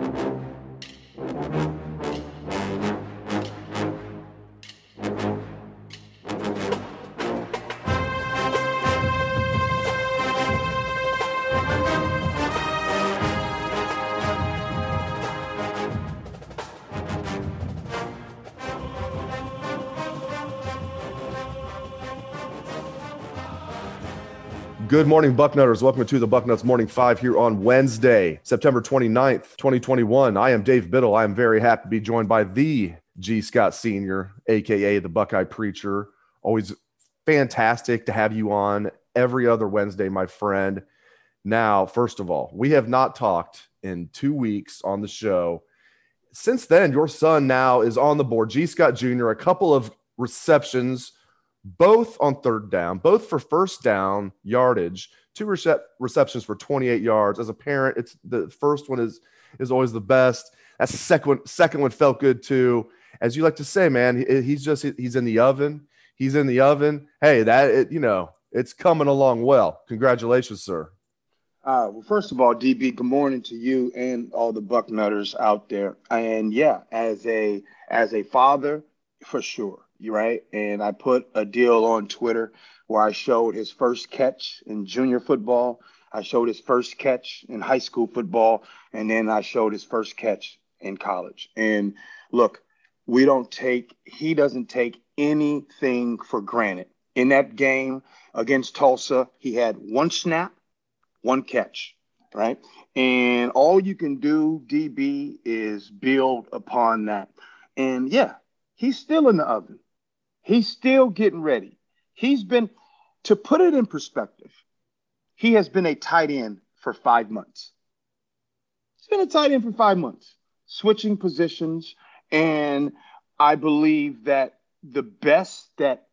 Thank you. Good morning, Bucknutters. Welcome to the Bucknuts Morning Five here on Wednesday, September 29th, 2021. I am Dave Biddle. I am very happy to be joined by the G. Scott Sr., aka the Buckeye Preacher. Always fantastic to have you on every other Wednesday, my friend. Now, first of all, we have not talked in two weeks on the show. Since then, your son now is on the board, G. Scott Jr., a couple of receptions both on third down, both for first down yardage, two recep- receptions for 28 yards. As a parent, it's the first one is is always the best. That second one, second one felt good too. As you like to say, man, he, he's just he's in the oven. He's in the oven. Hey, that it, you know, it's coming along well. Congratulations, sir. Uh, well, first of all, DB, good morning to you and all the Bucknutters out there. And yeah, as a as a father, for sure right? And I put a deal on Twitter where I showed his first catch in junior football. I showed his first catch in high school football, and then I showed his first catch in college. And look, we don't take, he doesn't take anything for granted. In that game against Tulsa, he had one snap, one catch, right? And all you can do, DB, is build upon that. And yeah, he's still in the oven. He's still getting ready. He's been, to put it in perspective, he has been a tight end for five months. He's been a tight end for five months, switching positions. And I believe that the best that,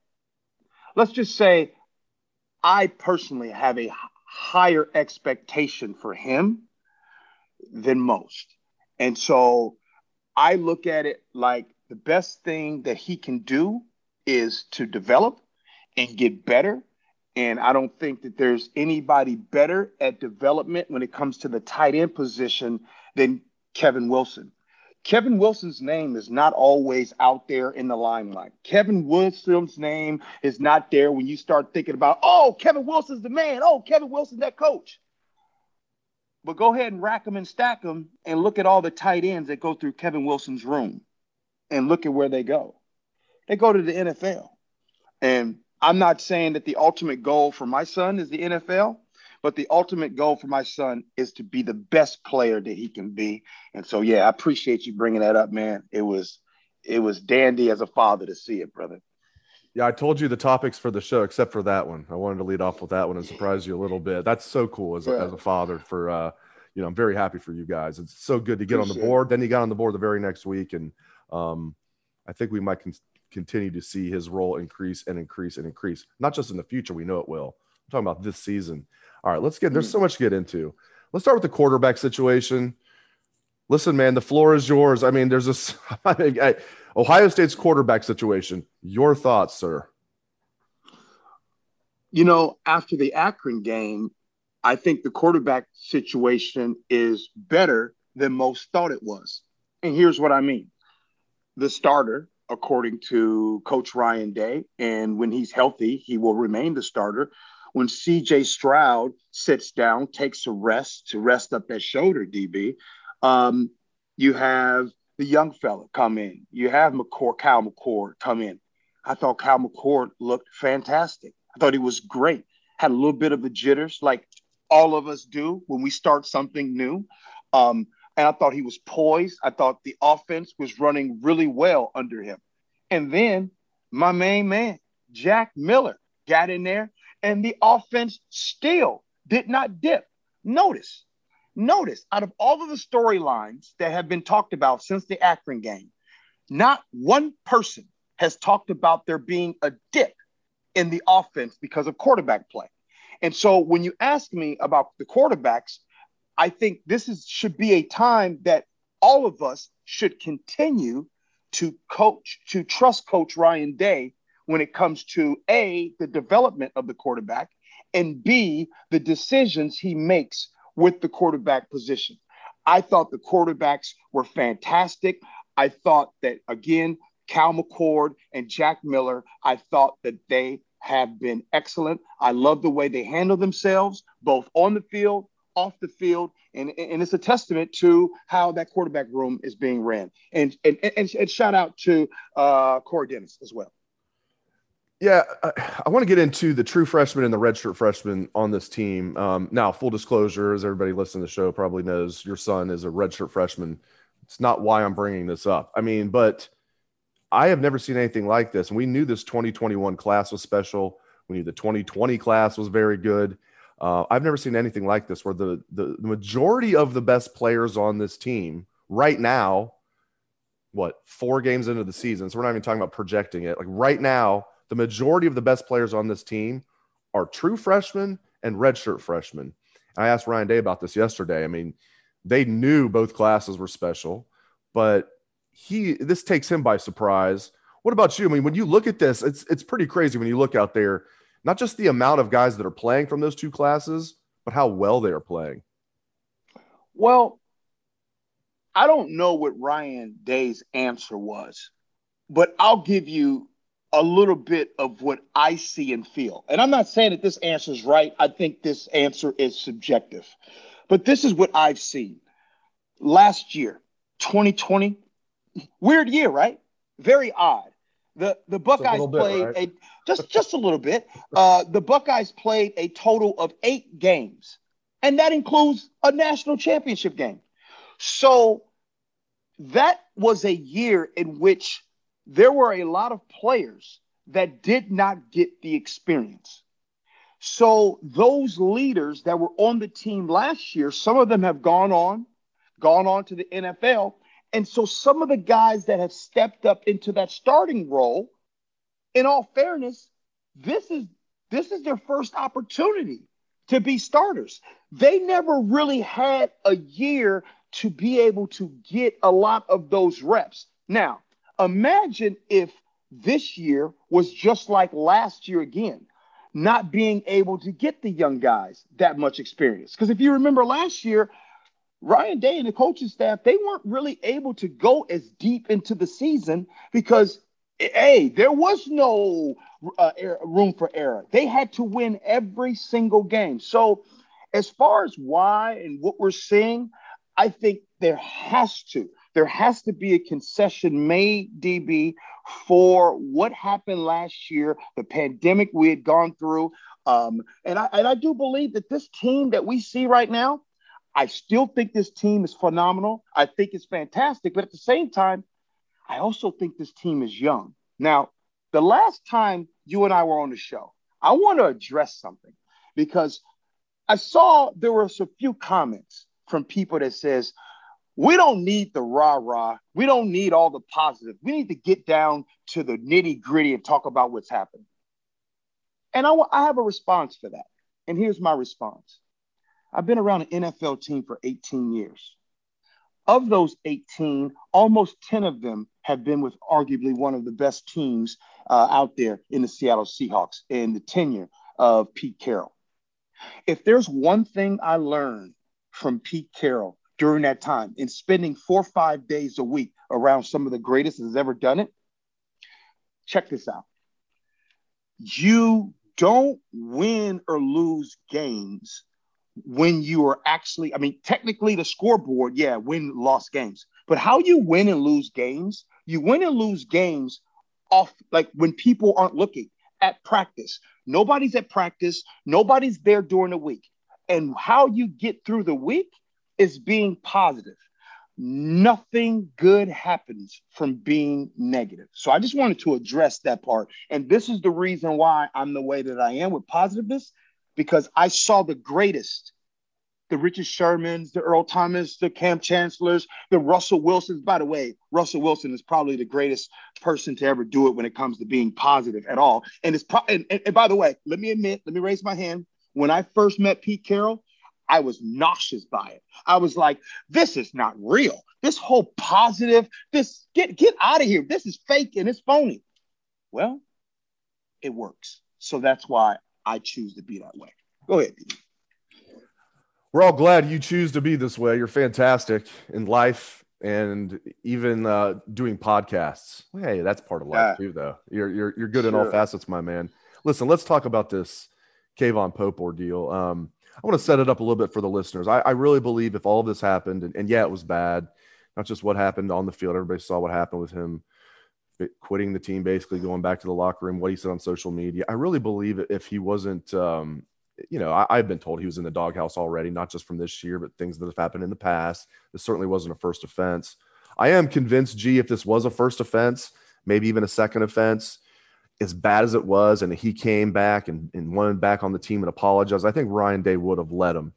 let's just say, I personally have a higher expectation for him than most. And so I look at it like the best thing that he can do is to develop and get better. And I don't think that there's anybody better at development when it comes to the tight end position than Kevin Wilson. Kevin Wilson's name is not always out there in the limelight. Kevin Wilson's name is not there when you start thinking about, oh, Kevin Wilson's the man. Oh, Kevin Wilson's that coach. But go ahead and rack them and stack them and look at all the tight ends that go through Kevin Wilson's room and look at where they go they go to the NFL. And I'm not saying that the ultimate goal for my son is the NFL, but the ultimate goal for my son is to be the best player that he can be. And so, yeah, I appreciate you bringing that up, man. It was, it was dandy as a father to see it, brother. Yeah, I told you the topics for the show, except for that one. I wanted to lead off with that one and surprise you a little bit. That's so cool as a, yeah. as a father. For uh, you know, I'm very happy for you guys. It's so good to get Appreciate on the board. It. Then he got on the board the very next week, and um, I think we might con- continue to see his role increase and increase and increase. Not just in the future, we know it will. I'm talking about this season. All right, let's get there's hmm. so much to get into. Let's start with the quarterback situation. Listen, man, the floor is yours. I mean, there's this Ohio State's quarterback situation. Your thoughts, sir? You know, after the Akron game, I think the quarterback situation is better than most thought it was. And here's what I mean the starter, according to Coach Ryan Day. And when he's healthy, he will remain the starter. When CJ Stroud sits down, takes a rest to rest up that shoulder, DB, um, you have the young fella come in. You have McCord, Kyle McCord come in. I thought Kyle McCord looked fantastic. I thought he was great. Had a little bit of the jitters, like all of us do when we start something new. Um, and I thought he was poised. I thought the offense was running really well under him. And then my main man, Jack Miller, got in there, and the offense still did not dip. Notice notice out of all of the storylines that have been talked about since the Akron game, not one person has talked about there being a dip in the offense because of quarterback play. And so when you ask me about the quarterbacks, I think this is should be a time that all of us should continue to coach, to trust Coach Ryan Day when it comes to A, the development of the quarterback, and B, the decisions he makes with the quarterback position. I thought the quarterbacks were fantastic. I thought that, again, Kyle McCord and Jack Miller, I thought that they have been excellent. I love the way they handle themselves, both on the field, off the field, and, and it's a testament to how that quarterback room is being ran. And and, and, and shout out to uh, Corey Dennis as well. Yeah, I, I want to get into the true freshman and the redshirt freshman on this team. Um, now, full disclosure, as everybody listening to the show probably knows, your son is a redshirt freshman. It's not why I'm bringing this up. I mean, but I have never seen anything like this. And we knew this 2021 class was special. We knew the 2020 class was very good. Uh, I've never seen anything like this where the, the, the majority of the best players on this team right now, what, four games into the season. So we're not even talking about projecting it. Like right now, the majority of the best players on this team are true freshmen and redshirt freshmen. I asked Ryan Day about this yesterday. I mean, they knew both classes were special, but he this takes him by surprise. What about you? I mean, when you look at this, it's it's pretty crazy when you look out there, not just the amount of guys that are playing from those two classes, but how well they are playing. Well, I don't know what Ryan Day's answer was, but I'll give you a little bit of what I see and feel. And I'm not saying that this answer is right. I think this answer is subjective. But this is what I've seen. Last year, 2020, weird year, right? Very odd. The the Buckeyes bit, played right? a just just a little bit. Uh, the Buckeyes played a total of eight games, and that includes a national championship game. So that was a year in which there were a lot of players that did not get the experience. So those leaders that were on the team last year, some of them have gone on, gone on to the NFL. And so some of the guys that have stepped up into that starting role, in all fairness, this is this is their first opportunity to be starters. They never really had a year to be able to get a lot of those reps. Now, Imagine if this year was just like last year again, not being able to get the young guys that much experience. Because if you remember last year, Ryan Day and the coaching staff, they weren't really able to go as deep into the season because, hey, there was no uh, room for error. They had to win every single game. So, as far as why and what we're seeing, I think there has to there has to be a concession made, DB, for what happened last year, the pandemic we had gone through. Um, and, I, and I do believe that this team that we see right now, I still think this team is phenomenal. I think it's fantastic. But at the same time, I also think this team is young. Now, the last time you and I were on the show, I want to address something because I saw there were a few comments from people that says, we don't need the rah rah. We don't need all the positive. We need to get down to the nitty gritty and talk about what's happening. And I, I have a response for that. And here's my response I've been around an NFL team for 18 years. Of those 18, almost 10 of them have been with arguably one of the best teams uh, out there in the Seattle Seahawks in the tenure of Pete Carroll. If there's one thing I learned from Pete Carroll during that time and spending four or five days a week around some of the greatest that's ever done it, check this out. You don't win or lose games when you are actually, I mean, technically the scoreboard, yeah, win, lost games. But how you win and lose games, you win and lose games off like when people aren't looking at practice. Nobody's at practice, nobody's there during the week. And how you get through the week is being positive. Nothing good happens from being negative. So I just wanted to address that part. And this is the reason why I'm the way that I am with positiveness, because I saw the greatest the Richard Shermans, the Earl Thomas, the Kam Chancellors, the Russell Wilsons. By the way, Russell Wilson is probably the greatest person to ever do it when it comes to being positive at all. And it's pro- and, and, and by the way, let me admit, let me raise my hand. When I first met Pete Carroll, I was nauseous by it. I was like, this is not real. This whole positive, this get get out of here. This is fake and it's phony. Well, it works. So that's why I choose to be that way. Go ahead. We're all glad you choose to be this way. You're fantastic in life and even uh, doing podcasts. Hey, that's part of life yeah. too, though. You're you're you're good sure. in all facets, my man. Listen, let's talk about this K'Vaughan Pope ordeal. Um, I want to set it up a little bit for the listeners. I, I really believe if all of this happened, and, and, yeah, it was bad, not just what happened on the field. Everybody saw what happened with him quitting the team, basically going back to the locker room, what he said on social media. I really believe if he wasn't, um, you know, I, have been told he was in the doghouse already, not just from this year, but things that have happened in the past. This certainly wasn't a first offense. I am convinced, G, if this was a first offense, maybe even a second offense, as bad as it was, and he came back and, and wanted back on the team and apologized, I think Ryan Day would have let him.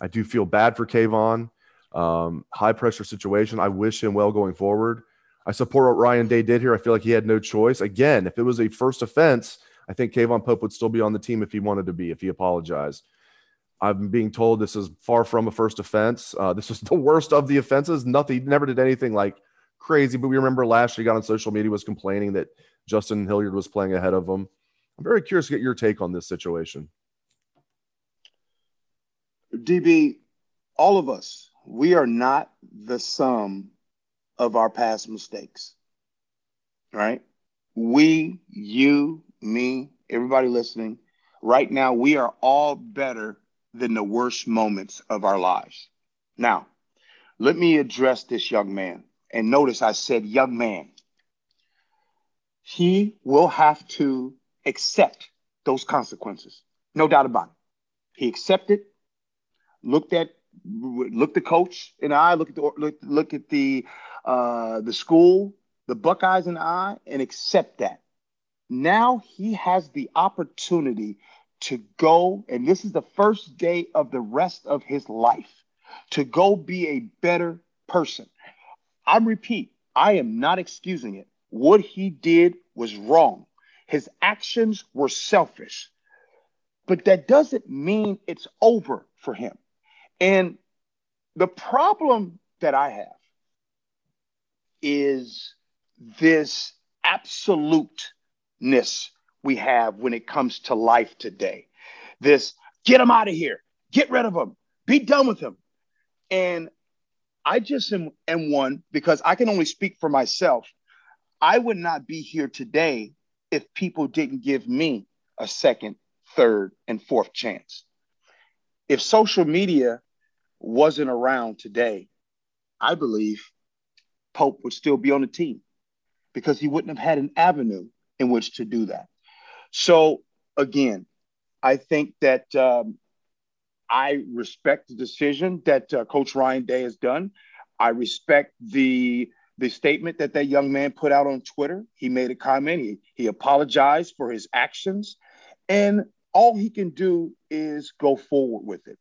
I do feel bad for K'Vaughan. Um, high pressure situation. I wish him well going forward. I support what Ryan Day did here. I feel like he had no choice. Again, if it was a first offense, I think K'Vaughan Pope would still be on the team if he wanted to be, if he apologized. I'm being told this is far from a first offense. Uh, this is the worst of the offenses. Nothing, never did anything like crazy. But we remember last year, he got on social media, was complaining that Justin Hilliard was playing ahead of him. I'm very curious to get your take on this situation. DB, all of us, we are not the sum of our past mistakes, right? We, you, me, everybody listening, right now, we are all better than the worst moments of our lives. Now, let me address this young man. And notice I said young man he will have to accept those consequences. No doubt about it. He accepted, looked at looked the coach in the eye, look at the look, look at the uh, the school, the Buckeyes in the eye, and accept that. Now he has the opportunity to go, and this is the first day of the rest of his life, to go be a better person. I repeat, I am not excusing it. What he did was wrong. His actions were selfish. But that doesn't mean it's over for him. And the problem that I have is this absoluteness we have when it comes to life today. This get them out of here, get rid of them, be done with them. And I just am, am one because I can only speak for myself. I would not be here today if people didn't give me a second, third, and fourth chance. If social media wasn't around today, I believe Pope would still be on the team because he wouldn't have had an avenue in which to do that. So, again, I think that um, I respect the decision that uh, Coach Ryan Day has done. I respect the the statement that that young man put out on Twitter. He made a comment. He, he apologized for his actions. And all he can do is go forward with it.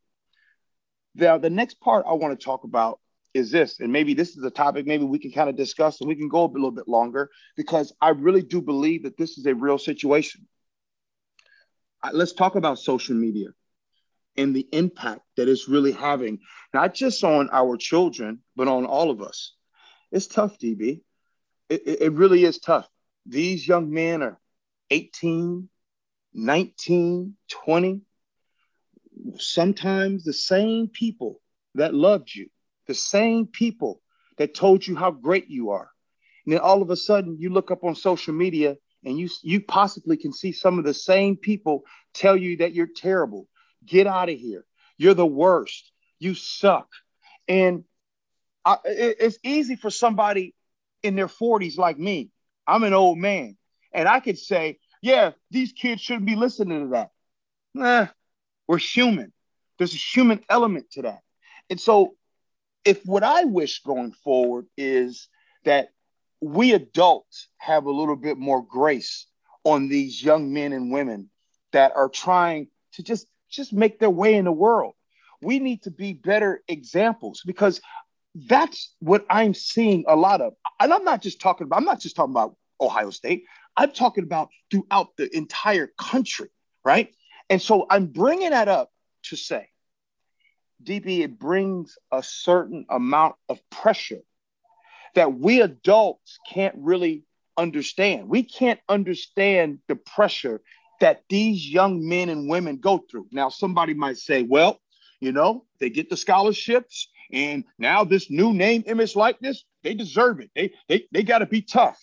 Now, the next part I want to talk about is this, and maybe this is a topic maybe we can kind of discuss and we can go a little bit longer because I really do believe that this is a real situation. Let's talk about social media and the impact that it's really having, not just on our children, but on all of us. It's tough, DB. It, it, really is tough. These young men are 18, 19, 20. Sometimes the same people that loved you, the same people that told you how great you are. And then all of a sudden you look up on social media and you you possibly can see some of the same people tell you that you're terrible. Get out of here. You're the worst. You suck. And I, it's easy for somebody in their 40s like me. I'm an old man, and I could say, yeah, these kids shouldn't be listening to that. Nah, we're human. There's a human element to that. And so, if what I wish going forward is that we adults have a little bit more grace on these young men and women that are trying to just just make their way in the world we need to be better examples because that's what I'm seeing a lot of. And I'm not just talking about, I'm not just talking about Ohio State. I'm talking about throughout the entire country, right? And so I'm bringing that up to say, DB, it brings a certain amount of pressure that we adults can't really understand. We can't understand the pressure that these young men and women go through. Now, somebody might say, well, you know, they get the scholarships and now this new name, image, likeness, they deserve it. They they they got to be tough.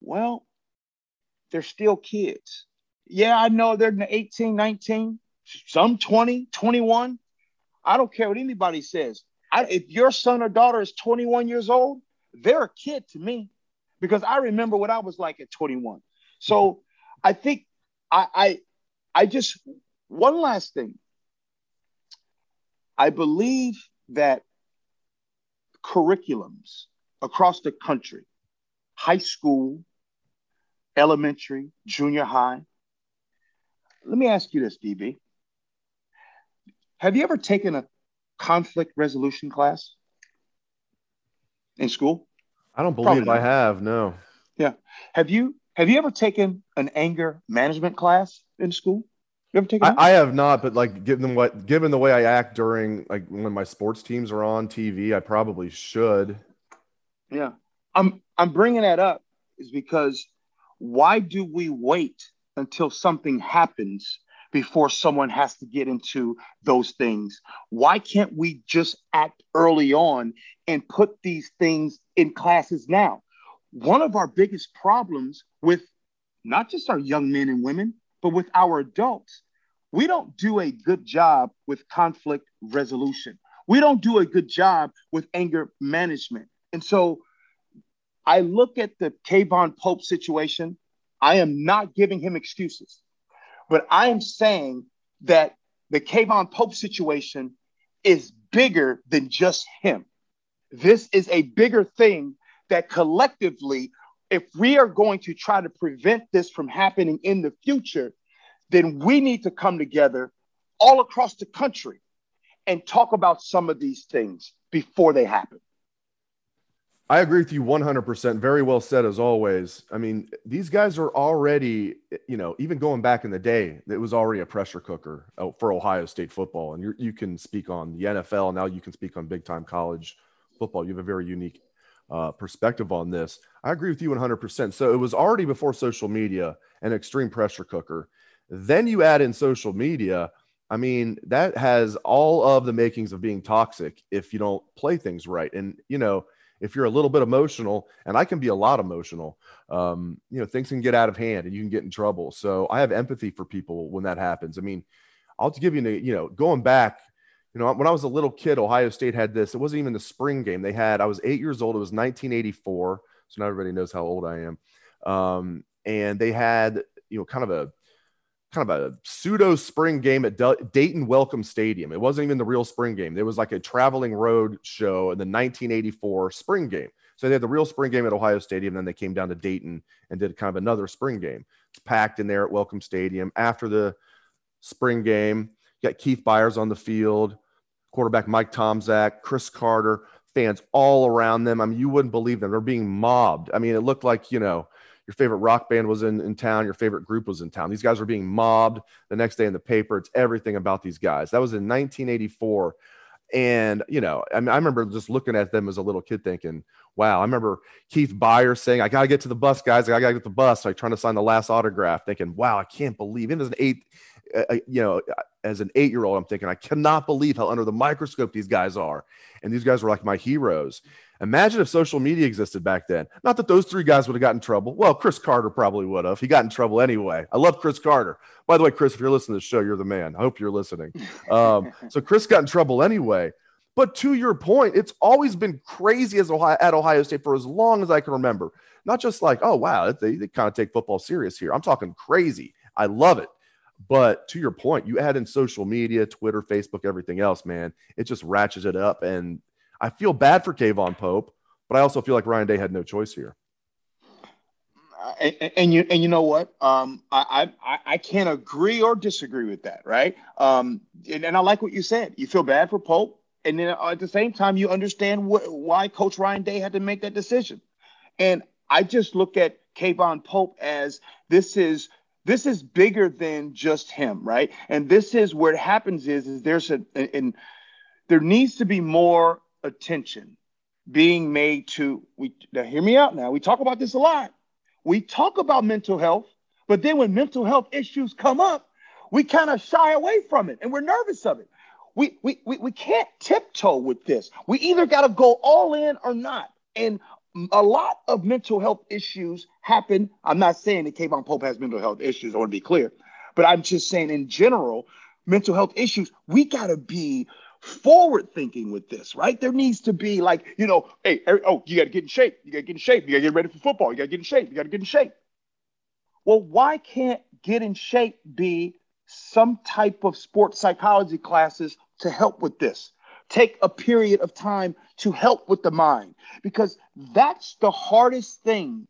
Well, they're still kids. Yeah, I know they're 18, 19, some 20, 21. I don't care what anybody says. I, if your son or daughter is 21 years old, they're a kid to me because I remember what I was like at 21. So I think I, I, I just, one last thing. I believe that curriculums across the country, high school, elementary, junior high. Let me ask you this, DB. Have you ever taken a conflict resolution class in school? I don't believe Probably I have, no. Yeah. Have you have you ever taken an anger management class in school? You ever taken I, I, have not, but like given what given the way I act during like when my sports teams are on TV, I probably should. Yeah. I'm I'm bringing that up is because why do we wait until something happens before someone has to get into those things? Why can't we just act early on and put these things in classes now? One of our biggest problems with not just our young men and women, but with our adults, we don't do a good job with conflict resolution. We don't do a good job with anger management. And so I look at the K'Vaughan Pope situation. I am not giving him excuses. But I am saying that the K'Vaughan Pope situation is bigger than just him. This is a bigger thing that collectively, if we are going to try to prevent this from happening in the future, then we need to come together all across the country and talk about some of these things before they happen. I agree with you 100%. Very well said, as always. I mean, these guys are already, you know, even going back in the day, it was already a pressure cooker uh, for Ohio State football. And you can speak on the NFL. Now you can speak on big time college football. You have a very unique uh, perspective on this. I agree with you 100%. So it was already before social media an extreme pressure cooker. Then you add in social media. I mean, that has all of the makings of being toxic if you don't play things right. And, you know, if you're a little bit emotional, and I can be a lot emotional, um, you know, things can get out of hand and you can get in trouble. So I have empathy for people when that happens. I mean, I'll give you, you know, going back, you know, when I was a little kid, Ohio State had this. It wasn't even the spring game. They had, I was eight years old. It was 1984. So now everybody knows how old I am. Um, and they had, you know, kind of a kind of a pseudo spring game at Dayton Welcome Stadium. It wasn't even the real spring game. There was like a traveling road show in the 1984 spring game. So they had the real spring game at Ohio Stadium. Then they came down to Dayton and did kind of another spring game. It's packed in there at Welcome Stadium. After the spring game, got Keith Byars on the field, quarterback Mike Tomczak, Cris Carter, fans all around them. I mean, you wouldn't believe them. They're being mobbed. I mean, it looked like, you know, your favorite rock band was in, in town, your favorite group was in town. These guys were being mobbed the next day in the paper. It's everything about these guys. That was in 1984. And, you know, I mean, I remember just looking at them as a little kid thinking, wow, I remember Keith Byars saying, I got to get to the bus, guys. I got to get the bus. Like trying to sign the last autograph, thinking, wow, I can't believe it. As an eight, uh, uh you know, as an eight year old, I'm thinking, I cannot believe how under the microscope these guys are. And these guys were like my heroes. Imagine if social media existed back then. Not that those three guys would have gotten in trouble. Well, Cris Carter probably would have. He got in trouble anyway. I love Cris Carter. By the way, Cris, if you're listening to the show, you're the man. I hope you're listening. Um, so Cris got in trouble anyway. But to your point, it's always been crazy as Ohio, at Ohio State for as long as I can remember. Not just like, oh wow, they, they kind of take football serious here. I'm talking crazy. I love it. But to your point, you add in social media, Twitter, Facebook, everything else, man, it just ratchets it up. And I feel bad for K'Vaughan Pope, but I also feel like Ryan Day had no choice here. and, and, you and you know what? Um, I, I I can't agree or disagree with that, right? Um, and, and I like what you said. You feel bad for Pope, and then at the same time, you understand wh- why Coach Ryan Day had to make that decision. And I just look at K'Vaughan Pope as this is this is bigger than just him, right? And this is where it happens is is there's a and there needs to be more attention being made to we now hear me out now. We talk about this a lot. We talk about mental health, but then when mental health issues come up, we kind of shy away from it and we're nervous of it. We, we, we, we can't tiptoe with this. We either got to go all in or not. And a lot of mental health issues happen. I'm not saying that K'Vaughan Pope has mental health issues, I want to be clear, but I'm just saying in general, mental health issues, we got to be forward thinking with this, right? There needs to be like, you know, hey, oh, you got to get in shape. You got to get in shape. You got to get ready for football. You got to get in shape. You got to get in shape. Well, why can't get in shape be some type of sports psychology classes to help with this? Take a period of time to help with the mind because that's the hardest thing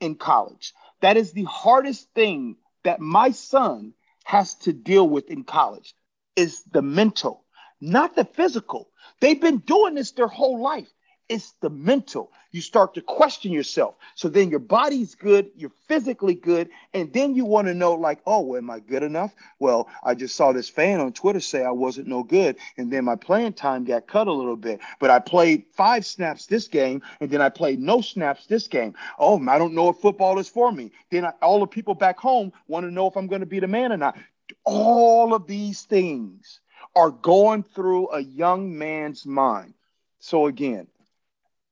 in college. That is the hardest thing that my son has to deal with in college is the mental not the physical. They've been doing this their whole life. It's the mental. You start to question yourself. So then your body's good, you're physically good, and then you want to know, like, oh, am I good enough? Well, I just saw this fan on Twitter say I wasn't no good, and then my playing time got cut a little bit. But I played five snaps this game, and then I played no snaps this game. Oh, I don't know if football is for me. Then I, all the people back home want to know if I'm going to be the man or not. All of these things are going through a young man's mind. So, again,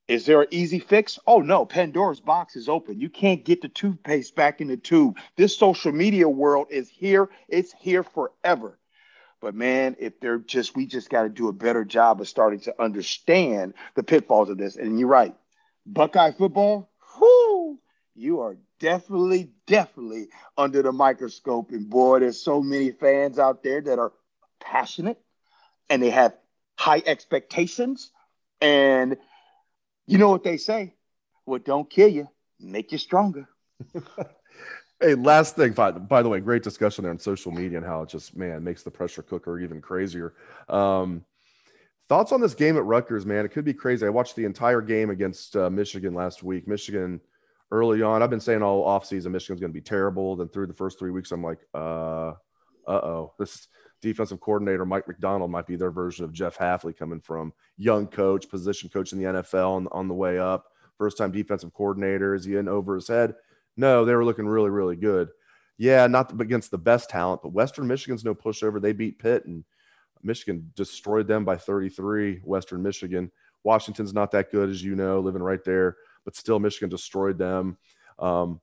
is there an easy fix? Oh, no. Pandora's box is open. You can't get the toothpaste back in the tube. This social media world is here, it's here forever. But man, if they're just, we just got to do a better job of starting to understand the pitfalls of this. And you're right. Buckeye football, whoo, you are definitely, definitely under the microscope. And boy, there's so many fans out there that are passionate and they have high expectations. And you know what they say? What don't kill you, make you stronger. hey, last thing, by, by, the way, great discussion there on social media and how it just, man, makes the pressure cooker even crazier. Um, thoughts on this game at Rutgers, man? It could be crazy. I watched the entire game against uh, Michigan last week. Michigan early on, I've been saying all offseason Michigan's going to be terrible. Then through the first three weeks, I'm like, uh, uh oh, this defensive coordinator Mike Macdonald might be their version of Jeff Hafley coming from young coach, position coach in the NFL on, on the way up, first time defensive coordinator. Is he in over his head? No, they were looking really, really good. Yeah, not against the best talent, but Western Michigan's no pushover. They beat Pitt and Michigan destroyed them by 33. Western Michigan. Washington's not that good, as you know, living right there, but still Michigan destroyed them. Um,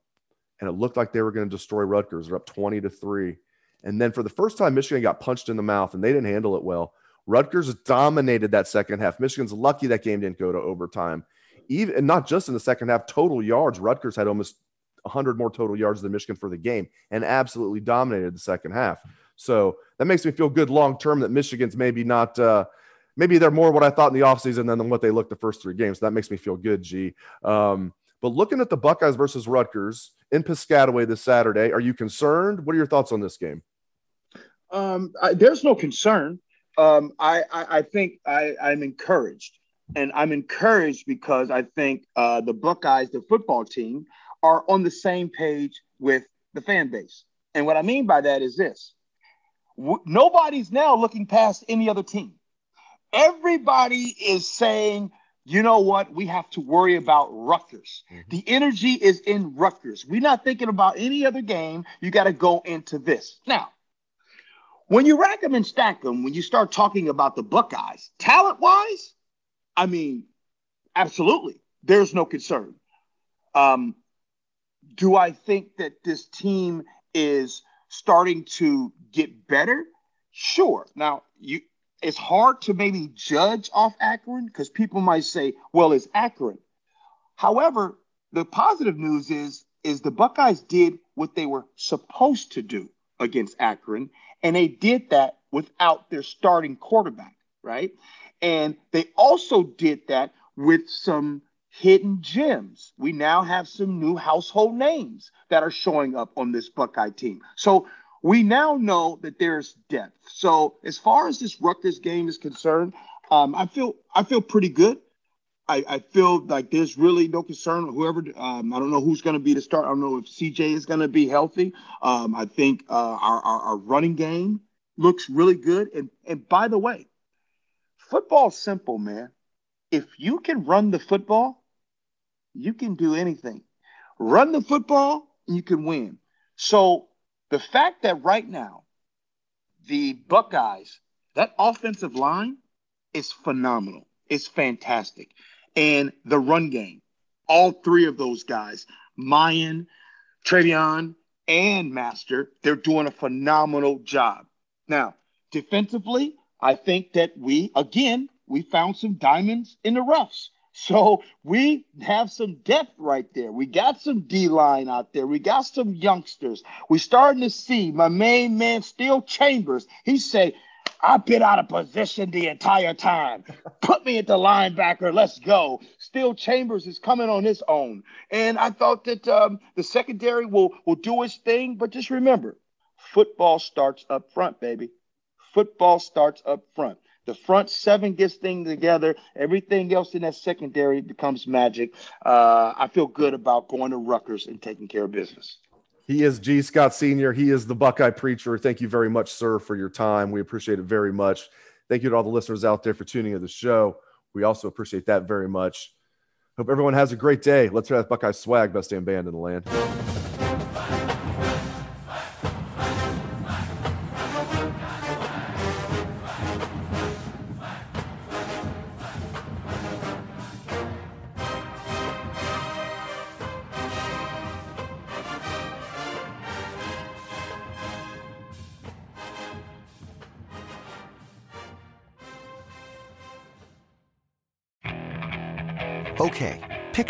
and it looked like they were going to destroy Rutgers. They're up 20 to 3. And then for the first time, Michigan got punched in the mouth and they didn't handle it well. Rutgers dominated that second half. Michigan's lucky that game didn't go to overtime. Even and not just in the second half, total yards. Rutgers had almost 100 more total yards than Michigan for the game and absolutely dominated the second half. So that makes me feel good long term that Michigan's maybe not, uh, maybe they're more what I thought in the offseason than what they looked the first three games. That makes me feel good, G. Um, but looking at the Buckeyes versus Rutgers in Piscataway this Saturday, are you concerned? What are your thoughts on this game? Um, I, there's no concern. Um, I, I, I, think I, I'm encouraged. And I'm encouraged because I think uh, the Buckeyes, the football team, are on the same page with the fan base. And what I mean by that is this w- nobody's now looking past any other team. Everybody is saying, you know what? We have to worry about Rutgers. Mm-hmm. The energy is in Rutgers. We're not thinking about any other game. You got to go into this. Now, when you rack them and stack them, when you start talking about the Buckeyes, talent wise, I mean, absolutely, there's no concern. Um, do I think that this team is starting to get better? Sure. Now, you it's hard to maybe judge off Akron because people might say, well, it's Akron. However, the positive news is is the Buckeyes did what they were supposed to do against Akron, and they did that without their starting quarterback, right? And they also did that with some hidden gems. We now have some new household names that are showing up on this Buckeye team. So we now know that there's depth. So as far as this Rutgers game is concerned, um, I feel I feel pretty good. I, I, feel like there's really no concern. Whoever, um, I don't know who's going to be the start. I don't know if CJ is going to be healthy. Um, I think uh, our, our, our running game looks really good. And and by the way, football's simple, man. If you can run the football, you can do anything. Run the football, you can win. So the fact that right now, the Buckeyes, that offensive line is phenomenal. It's fantastic. And the run game, all three of those guys, Miyan, TreVeyon, and Master, they're doing a phenomenal job. Now, defensively, I think that we, again, we found some diamonds in the roughs. So we have some depth right there. We got some D line out there. We got some youngsters. We're starting to see my main man, Steele Chambers. He say, I've been out of position the entire time. Put me at the linebacker. Let's go. Steele Chambers is coming on his own. And I thought that um, the secondary will, will do its thing. But just remember, football starts up front, baby. Football starts up front. The front seven gets things together. Everything else in that secondary becomes magic. Uh, I feel good about going to Rutgers and taking care of business. He is G. Scott Sr. He is the Buckeye Preacher. Thank you very much, sir, for your time. We appreciate it very much. Thank you to all the listeners out there for tuning in the show. We also appreciate that very much. Hope everyone has a great day. Let's hear that Buckeye swag, best damn band in the land.